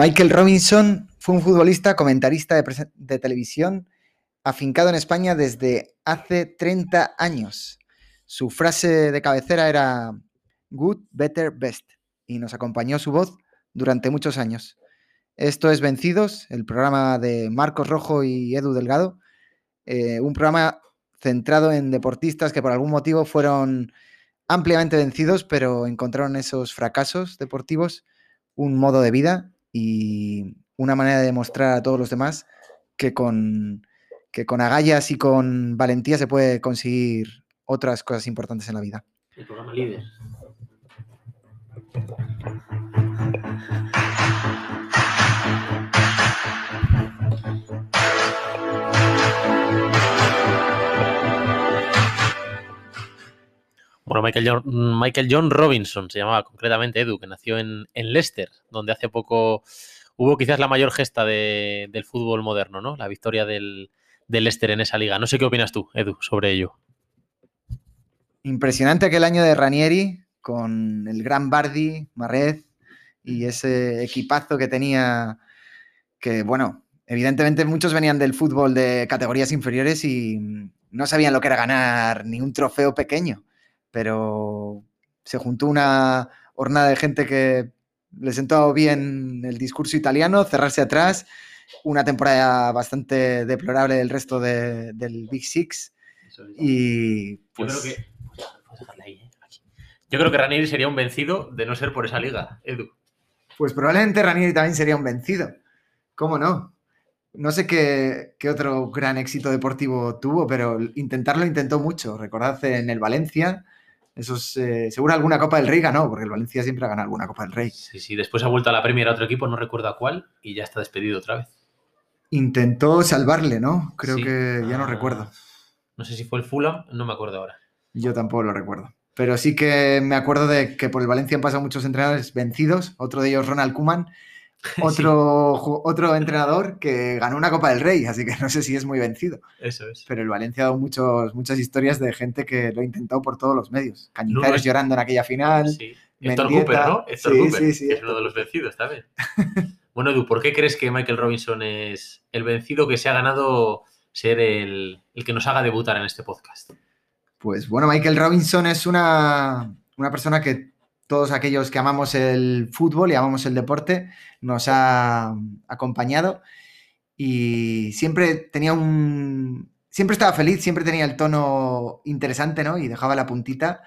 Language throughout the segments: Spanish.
Michael Robinson fue un futbolista, comentarista de, televisión, afincado en España desde hace 30 años. Su frase de cabecera era Good, Better, Best y nos acompañó su voz durante muchos años. Esto es Vencidos, el programa de Marcos Rojo y Edu Delgado, eh, un programa centrado en deportistas que por algún motivo fueron ampliamente vencidos, pero encontraron esos fracasos deportivos un modo de vida y una manera de demostrar a todos los demás que con, que con agallas y con valentía se puede conseguir otras cosas importantes en la vida. El programa líder. Bueno, Michael John, Michael John Robinson se llamaba concretamente Edu, que nació en, en Leicester, donde hace poco hubo quizás la mayor gesta de- del fútbol moderno, ¿no? La victoria del, del Leicester en esa liga. No sé qué opinas tú, Edu, sobre ello. Impresionante aquel año de Ranieri con el gran Bardi, Marrez y ese equipazo que tenía, que bueno, evidentemente muchos venían del fútbol de categorías inferiores y no sabían lo que era ganar ni un trofeo pequeño, pero se juntó una hornada de gente que le sentó bien el discurso italiano, cerrarse atrás, una temporada bastante deplorable del resto de- del Big Six y Yo pues... creo que. ¿eh? Yo creo que Ranieri sería un vencido de no ser por esa liga, Edu. Pues probablemente Ranieri también sería un vencido. ¿Cómo no? No sé qué, qué otro gran éxito deportivo tuvo, pero intentarlo intentó mucho. Recordad en el Valencia, esos, eh, seguro alguna Copa del Rey ganó, porque el Valencia siempre ha ganado alguna Copa del Rey. Sí, sí, después ha vuelto a la Premier a otro equipo, no recuerdo a cuál, y ya está despedido otra vez. Intentó salvarle, ¿no? Creo Sí. que ya no Ah, recuerdo. No sé si fue el Fulham, no me acuerdo ahora. Yo tampoco lo recuerdo. Pero sí que me acuerdo de que por el Valencia han pasado muchos entrenadores vencidos, otro de ellos Ronald Koeman, otro, otro entrenador que ganó una Copa del Rey, así que no sé si es muy vencido. Eso es. Pero el Valencia ha dado muchos, muchas historias de gente que lo ha intentado por todos los medios. Cañizares No, no es- llorando en aquella final. Sí. Héctor. Cooper, ¿no? Héctor Sí, Cooper, sí, sí, que es uno de los vencidos también. bueno, Edu, ¿por qué crees que Michael Robinson es el vencido que se ha ganado ser el, el que nos haga debutar en este podcast? Pues bueno, Michael Robinson es una, una persona que todos aquellos que amamos el fútbol y amamos el deporte nos ha acompañado y siempre tenía un... Siempre estaba feliz, siempre tenía el tono interesante, ¿no? Y dejaba la puntita.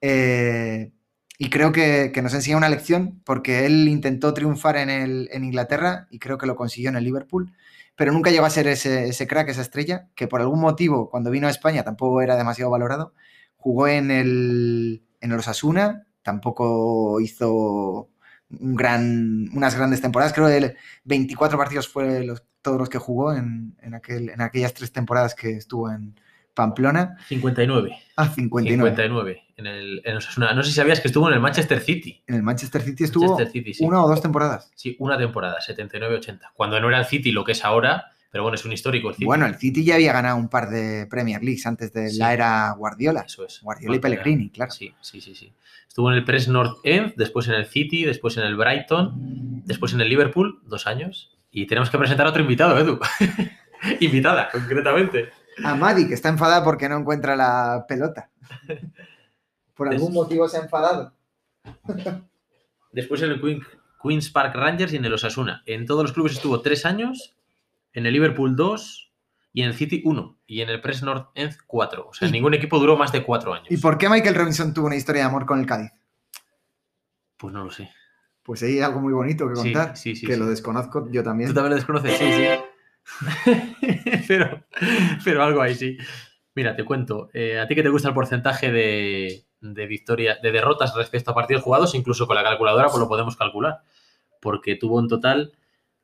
Eh, y creo que, nos enseña una lección porque él intentó triunfar en, el, en Inglaterra y creo que lo consiguió en el Liverpool, pero nunca llegó a ser ese, ese crack, esa estrella, que por algún motivo cuando vino a España tampoco era demasiado valorado. Jugó en el, en el Osasuna, tampoco hizo un gran, unas grandes temporadas. Creo que 24 partidos fue los, todos los que jugó en, en, aquel, en aquellas tres temporadas que estuvo en Pamplona. 59. Ah, 59. 59. En el, en Osasuna. No sé si sabías que estuvo en el Manchester City. En el Manchester City estuvo Manchester City, sí. una o dos temporadas. Sí, una temporada, 79-80. Cuando no era el City lo que es ahora, pero bueno, es un histórico el City. Bueno, el City ya había ganado un par de Premier Leagues antes de Sí. la era Guardiola. Eso es. Guardiola y Pellegrini, claro. Sí, sí, sí, sí. Estuvo en el Press North End, después en el City, después en el Brighton, después en el Liverpool, dos años. Y tenemos que presentar a otro invitado, Edu. Invitada, concretamente. A Madi, que está enfadada porque no encuentra la pelota. Por algún motivo se ha enfadado. Después en el Queen- Queen's Park Rangers y en el Osasuna. En todos los clubes estuvo tres años, en el Liverpool dos y en el City uno. Y en el Press North End cuatro. O sea, Y- ningún equipo duró más de cuatro años. ¿Y por qué Michael Robinson tuvo una historia de amor con el Cádiz? Pues no lo sé. Pues hay algo muy bonito que contar. sí, sí, que sí. lo desconozco yo también. ¿Tú también lo desconoces? Sí, sí. pero, pero algo ahí sí. Mira, te cuento. eh, a ti que te gusta el porcentaje de, de victoria, de derrotas respecto a partidos jugados, incluso con la calculadora, pues lo podemos calcular. Porque tuvo un total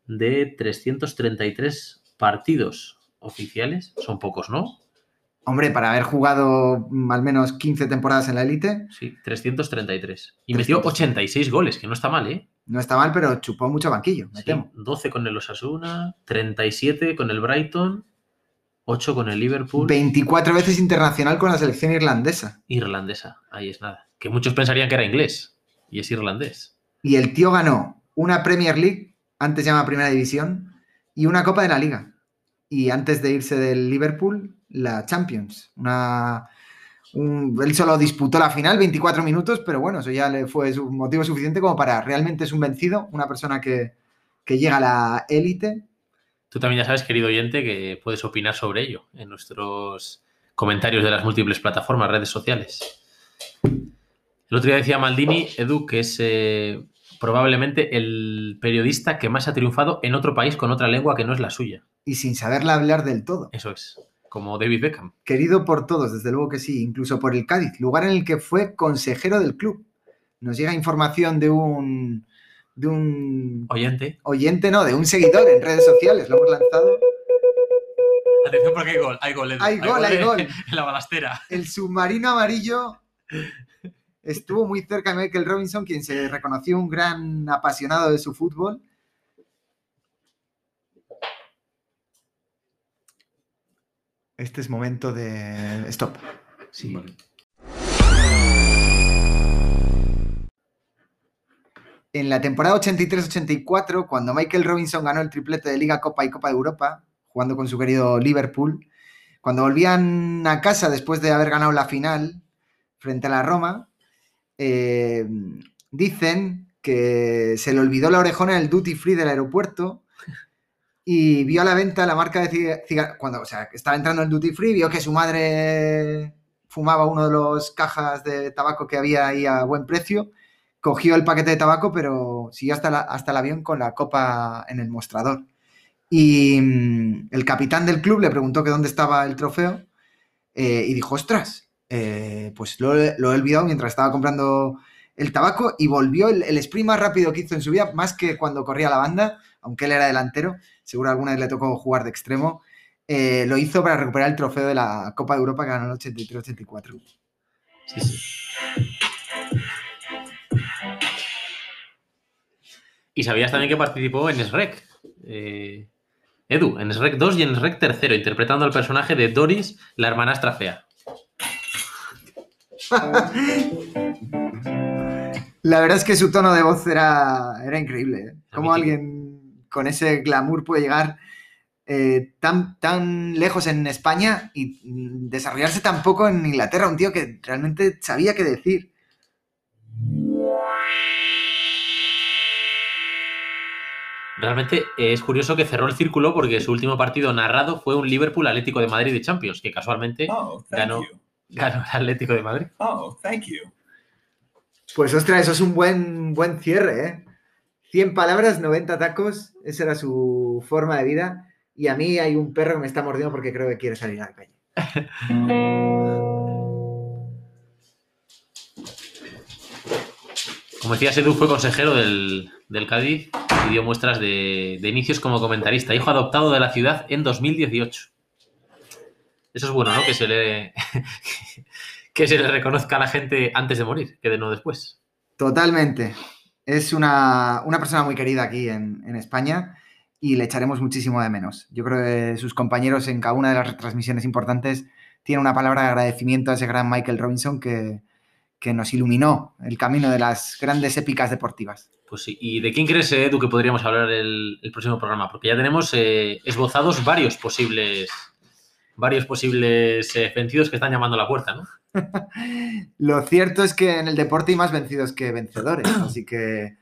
de 333 partidos oficiales. Son pocos, ¿no? Hombre, para haber jugado al menos 15 temporadas en la élite, Sí, 333. Y metió 300. 86 goles, que no está mal, ¿eh? no está mal, pero chupó mucho banquillo, me Sí, temo. 12 con el Osasuna, 37 con el Brighton, 8 con el Liverpool. 24 veces internacional con la selección irlandesa. Irlandesa, ahí es nada. Que muchos pensarían que era inglés y es irlandés. Y el tío ganó una Premier League antes se llama Primera División, y una Copa de la Liga. Y antes de irse del Liverpool, la Champions. Una, un- él solo disputó la final, 24 minutos, pero bueno, eso ya le fue su motivo suficiente como para realmente es un vencido, una persona que, que llega a la élite. Tú también ya sabes, querido oyente, que puedes opinar sobre ello en nuestros comentarios de las múltiples plataformas, redes sociales. El otro día decía Maldini, Edu, que es eh, probablemente el periodista que más ha triunfado en otro país con otra lengua que no es la suya. Y sin saberla hablar del todo. Eso es, como David Beckham. Querido por todos, desde luego que sí, incluso por el Cádiz, lugar en el que fue consejero del club. Nos llega información de un, de un Oyente. oyente, no, de un seguidor en redes sociales, lo hemos lanzado. Atención porque hay gol, hay gol, Edu. Hay gol, hay gol. En la balastera. El submarino amarillo estuvo muy cerca de Michael Robinson, quien se reconoció un gran apasionado de su fútbol. Este es momento de stop. Sí. En la temporada 83-84, cuando Michael Robinson ganó el triplete de Liga, Copa y Copa de Europa, jugando con su querido Liverpool, cuando volvían a casa después de haber ganado la final frente a la Roma, eh, dicen que se le olvidó la orejona en el duty free del aeropuerto y vio a la venta la marca de ciga- cigarros. Cuando, o sea, estaba entrando en el duty free, vio que su madre fumaba uno de los cajas de tabaco que había ahí a buen precio, cogió el paquete de tabaco, pero siguió hasta, la- hasta el avión con la copa en el mostrador. Y mm, el capitán del club le preguntó que dónde estaba el trofeo eh, y dijo, ostras, eh, pues lo, lo he olvidado mientras estaba comprando el tabaco y volvió el, sprint más rápido que hizo en su vida, más que cuando corría la banda, aunque él era delantero, seguro alguna vez le tocó jugar de extremo, eh, lo hizo para recuperar el trofeo de la Copa de Europa que ganó el 83-84. Sí, sí. Y sabías también que participó en SREC. eh, Edu, en SREC 2 y en SREC 3, interpretando al personaje de Doris, la hermanastra fea. La verdad es que su tono de voz era, era increíble. ¿eh? Cómo alguien con ese glamour puede llegar eh, tan, tan lejos en España y desarrollarse tan poco en Inglaterra. Un tío que realmente sabía qué decir. Realmente es curioso que cerró el círculo porque su último partido narrado fue un Liverpool Atlético de Madrid de Champions, que casualmente Oh, Ganó. you. Ganó el Atlético de Madrid. Oh, thank you. Pues ostras, eso es un buen, buen cierre, ¿eh? 100 palabras, 90 tacos, esa era su forma de vida. Y a mí hay un perro que me está mordiendo porque creo que quiere salir a la calle. Como decías, Edu fue consejero del, del Cádiz y dio muestras de, de inicios como comentarista. Hijo adoptado de la ciudad en 2018. Eso es bueno, ¿no? Que se le, que se le reconozca a la gente antes de morir, que de no después. Totalmente. Es una, una persona muy querida aquí en, en España y le echaremos muchísimo de menos. Yo creo que sus compañeros en cada una de las retransmisiones importantes tienen una palabra de agradecimiento a ese gran Michael Robinson que, que nos iluminó el camino de las grandes épicas deportivas. Pues sí. ¿Y de quién crees, Edu, que podríamos hablar el, el próximo programa? Porque ya tenemos eh, esbozados varios posibles varios posibles eh, vencidos que están llamando a la puerta, ¿no? Lo cierto es que en el deporte hay más vencidos que vencedores, así que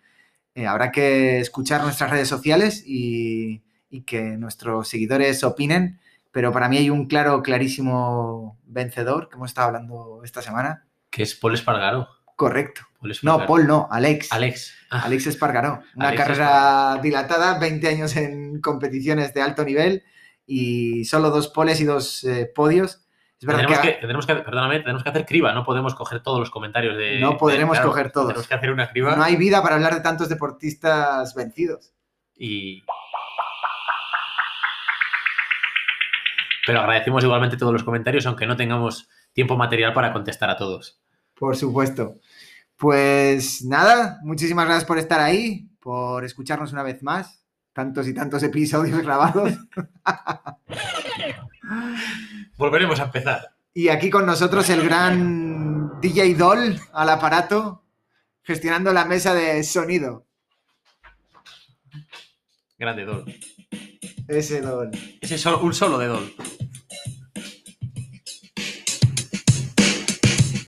eh, habrá que escuchar nuestras redes sociales y, y, que nuestros seguidores opinen, pero para mí hay un claro, clarísimo vencedor que hemos estado hablando esta semana. Que es Paul Espargaró. Correcto. Paul Espargaró. No, Paul no, Alex. Alex. Ah. Alex Espargaró. Una Alex carrera Espargaró. dilatada, 20 años en competiciones de alto nivel y solo dos poles y dos eh, podios. Es verdad tendremos que, que, tendremos que, perdóname, tenemos que hacer criba, no podemos coger todos los comentarios de. No podremos de, claro, coger todos. Tenemos que hacer una criba. No hay vida para hablar de tantos deportistas vencidos. Y. Pero agradecemos igualmente todos los comentarios, aunque no tengamos tiempo material para contestar a todos. Por supuesto. Pues nada, muchísimas gracias por estar ahí, por escucharnos una vez más. Tantos y tantos episodios grabados. Volveremos a empezar. Y aquí con nosotros el gran DJ Doll al aparato, gestionando la mesa de sonido. Grande Dol. Ese Dol. Ese solo, un solo de Dol.